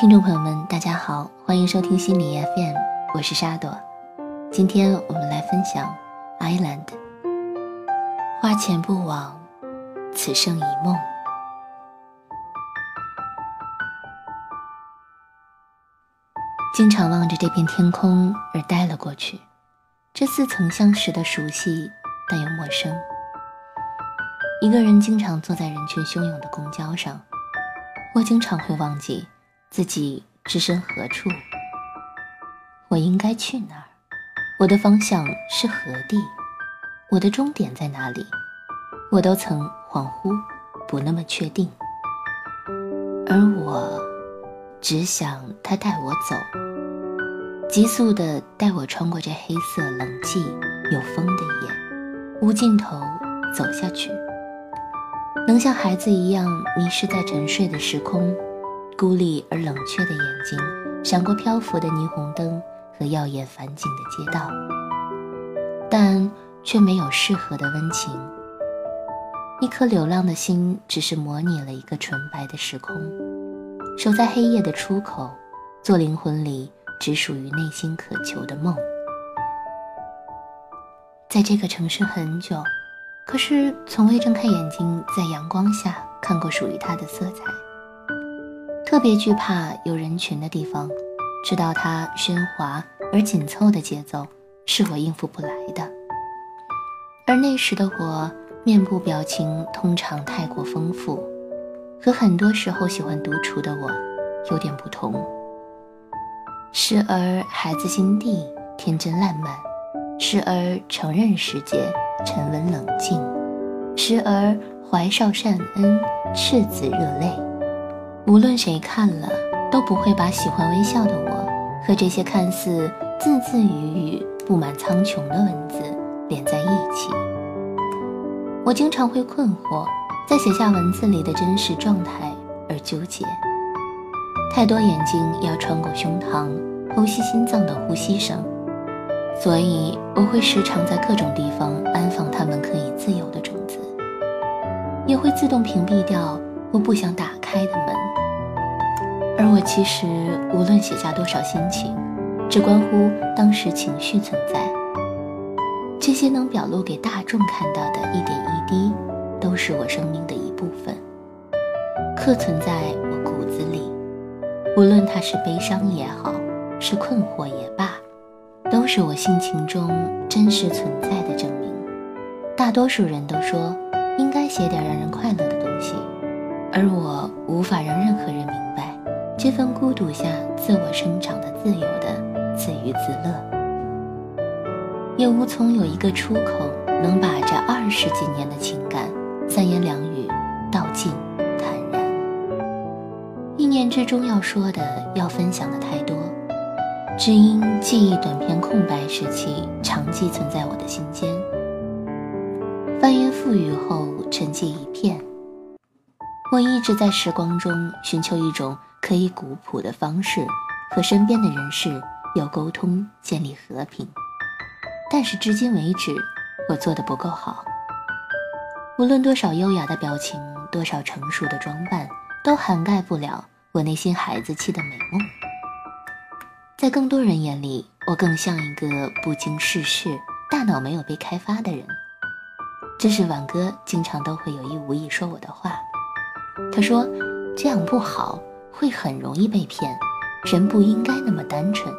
听众朋友们，大家好，欢迎收听心理 FM，我是沙朵。今天我们来分享《Island》。花前不枉，此生一梦。经常望着这片天空而呆了过去，这似曾相识的熟悉，但又陌生。一个人经常坐在人群汹涌的公交上，我经常会忘记。自己置身何处？我应该去哪儿？我的方向是何地？我的终点在哪里？我都曾恍惚，不那么确定。而我只想他带我走，急速地带我穿过这黑色、冷寂、有风的夜，无尽头走下去，能像孩子一样迷失在沉睡的时空。孤立而冷却的眼睛，闪过漂浮的霓虹灯和耀眼繁景的街道，但却没有适合的温情。一颗流浪的心，只是模拟了一个纯白的时空，守在黑夜的出口，做灵魂里只属于内心渴求的梦。在这个城市很久，可是从未睁开眼睛，在阳光下看过属于它的色彩。特别惧怕有人群的地方，知道它喧哗而紧凑的节奏是我应付不来的。而那时的我，面部表情通常太过丰富，和很多时候喜欢独处的我有点不同。时而孩子心地天真烂漫，时而承认世界沉稳冷静，时而怀少善恩赤子热泪。无论谁看了，都不会把喜欢微笑的我和这些看似字字语语布满苍穹的文字连在一起。我经常会困惑，在写下文字里的真实状态而纠结。太多眼睛要穿过胸膛，剖析心脏的呼吸声，所以我会时常在各种地方安放它们可以自由的种子，也会自动屏蔽掉我不想打开的门。而我其实无论写下多少心情，只关乎当时情绪存在。这些能表露给大众看到的一点一滴，都是我生命的一部分，刻存在我骨子里。无论它是悲伤也好，是困惑也罢，都是我性情中真实存在的证明。大多数人都说应该写点让人快乐，而我无法让任何人明白。这份孤独下自我生长的自由的自娱自乐，也无从有一个出口能把这二十几年的情感三言两语道尽坦然。一念之中要说的要分享的太多，只因记忆短片空白时期长寄存在我的心间，翻云覆雨后沉寂一片。我一直在时光中寻求一种。可以古朴的方式和身边的人事有沟通，建立和平。但是至今为止，我做的不够好。无论多少优雅的表情，多少成熟的装扮，都涵盖不了我内心孩子气的美梦。在更多人眼里，我更像一个不经世事、大脑没有被开发的人。这是婉哥经常都会有意无意说我的话。他说：“这样不好。”会很容易被骗，人不应该那么单纯。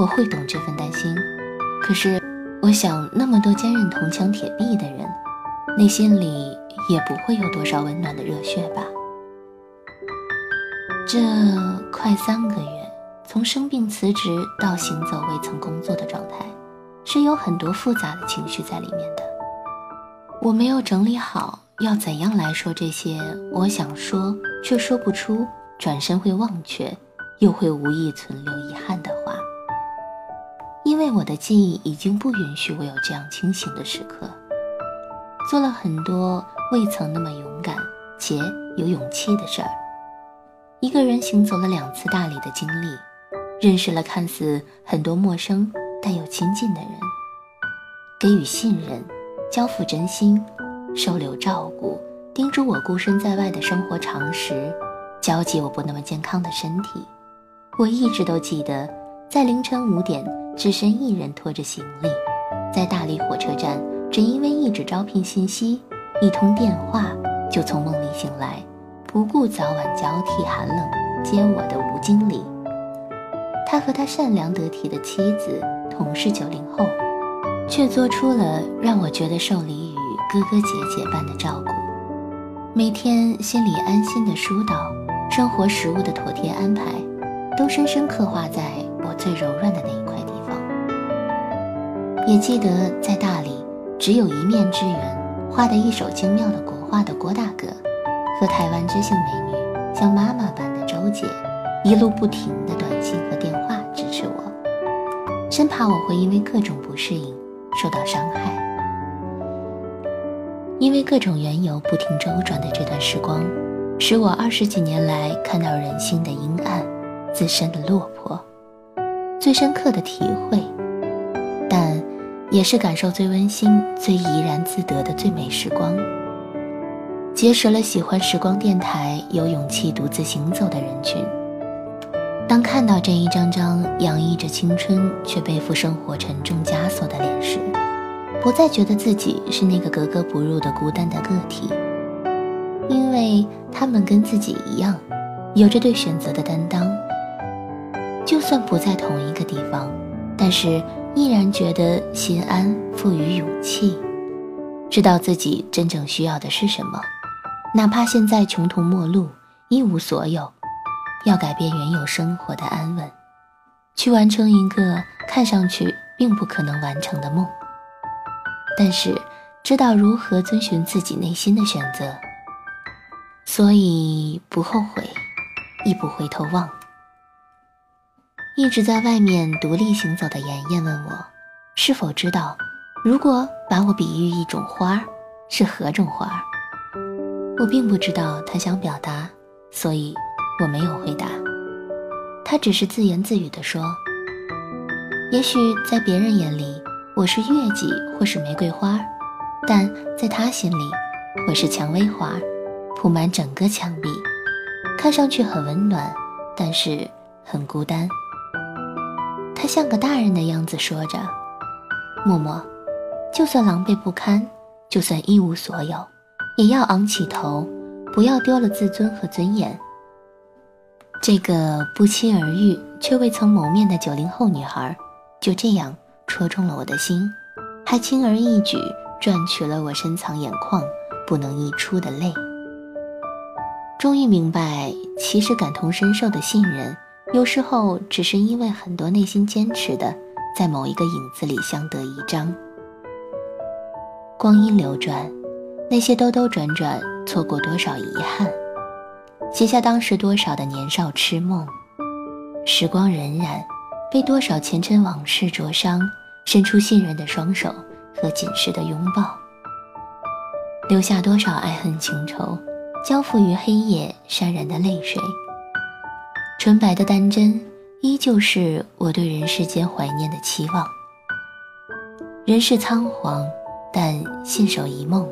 我会懂这份担心，可是我想，那么多坚韧铜墙铁壁的人，内心里也不会有多少温暖的热血吧？这快三个月，从生病辞职到行走未曾工作的状态，是有很多复杂的情绪在里面的。我没有整理好。要怎样来说这些我想说却说不出、转身会忘却，又会无意存留遗憾的话？因为我的记忆已经不允许我有这样清醒的时刻。做了很多未曾那么勇敢且有勇气的事儿。一个人行走了两次大理的经历，认识了看似很多陌生但又亲近的人，给予信任，交付真心。收留照顾，叮嘱我孤身在外的生活常识，交集我不那么健康的身体。我一直都记得，在凌晨五点，只身一人拖着行李，在大理火车站，只因为一纸招聘信息，一通电话，就从梦里醒来，不顾早晚交替寒冷接我的吴经理。他和他善良得体的妻子同是九零后，却做出了让我觉得受礼于哥哥姐姐般的照顾。每天心里安心的疏导，生活食物的妥帖安排，都深深刻画在我最柔软的那一块地方。也记得在大理，只有一面之缘，画的一手精妙的国画的郭大哥，和台湾知性美女像妈妈般的周姐，一路不停的短信和电话支持我，生怕我会因为各种不适应受到伤害。因为各种缘由不停周转的这段时光，使我二十几年来看到人性的阴暗，自身的落魄，最深刻的体会，但也是感受最温馨、最怡然自得的最美时光。结识了喜欢时光电台、有勇气独自行走的人群。当看到这一张张洋溢着青春却背负生活沉重枷锁的脸时，不再觉得自己是那个格格不入的孤单的个体，因为他们跟自己一样，有着对选择的担当。就算不在同一个地方，但是依然觉得心安，赋予勇气，知道自己真正需要的是什么。哪怕现在穷途末路，一无所有，要改变原有生活的安稳，去完成一个看上去并不可能完成的梦。但是，知道如何遵循自己内心的选择，所以不后悔，亦不回头望。一直在外面独立行走的妍妍问我，是否知道，如果把我比喻一种花儿，是何种花儿？我并不知道他想表达，所以我没有回答。他只是自言自语地说：“也许在别人眼里。”我是月季或是玫瑰花，但在他心里，我是蔷薇花，铺满整个墙壁，看上去很温暖，但是很孤单。他像个大人的样子说着：“默默，就算狼狈不堪，就算一无所有，也要昂起头，不要丢了自尊和尊严。”这个不期而遇却未曾谋面的九零后女孩，就这样。戳中了我的心，还轻而易举赚取了我深藏眼眶不能溢出的泪。终于明白，其实感同身受的信任，有时候只是因为很多内心坚持的，在某一个影子里相得益彰。光阴流转，那些兜兜转转，错过多少遗憾，写下当时多少的年少痴梦。时光荏苒，被多少前尘往事灼伤。伸出信任的双手和紧实的拥抱，留下多少爱恨情仇，交付于黑夜潸然的泪水。纯白的单针，依旧是我对人世间怀念的期望。人世仓皇，但信守一梦，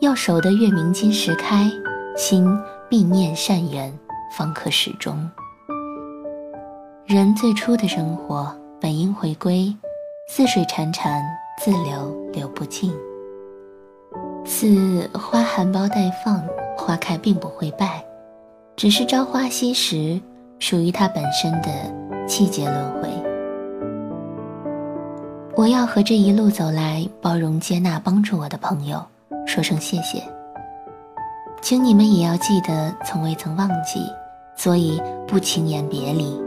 要守得月明金石开，心必念善缘，方可始终。人最初的生活，本应回归。似水潺潺，自流流不尽。似花含苞待放，花开并不会败，只是朝花夕拾，属于它本身的季节轮回。我要和这一路走来包容接纳帮助我的朋友说声谢谢，请你们也要记得，从未曾忘记，所以不轻言别离。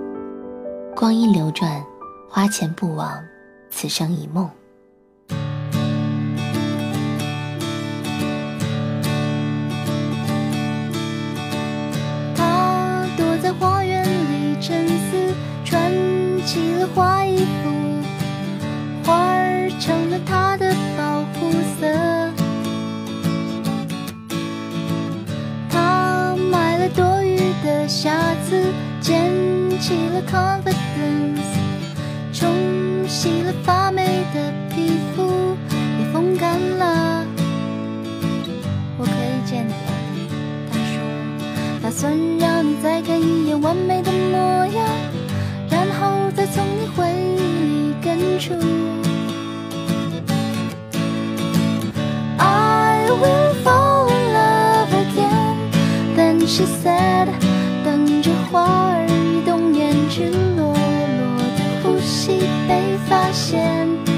光阴流转，花前不枉。此生一梦。他躲在花园里沉思，穿起了花衣服，花儿成了他的保护色。他买了多余的瑕疵，捡起了 confidence，冲洗了发霉的皮肤，也风干了。我可以见你了，他说，打算让你再看一眼完美的模样，然后再从你回忆里根除。I will fall in love again，then she said。发现。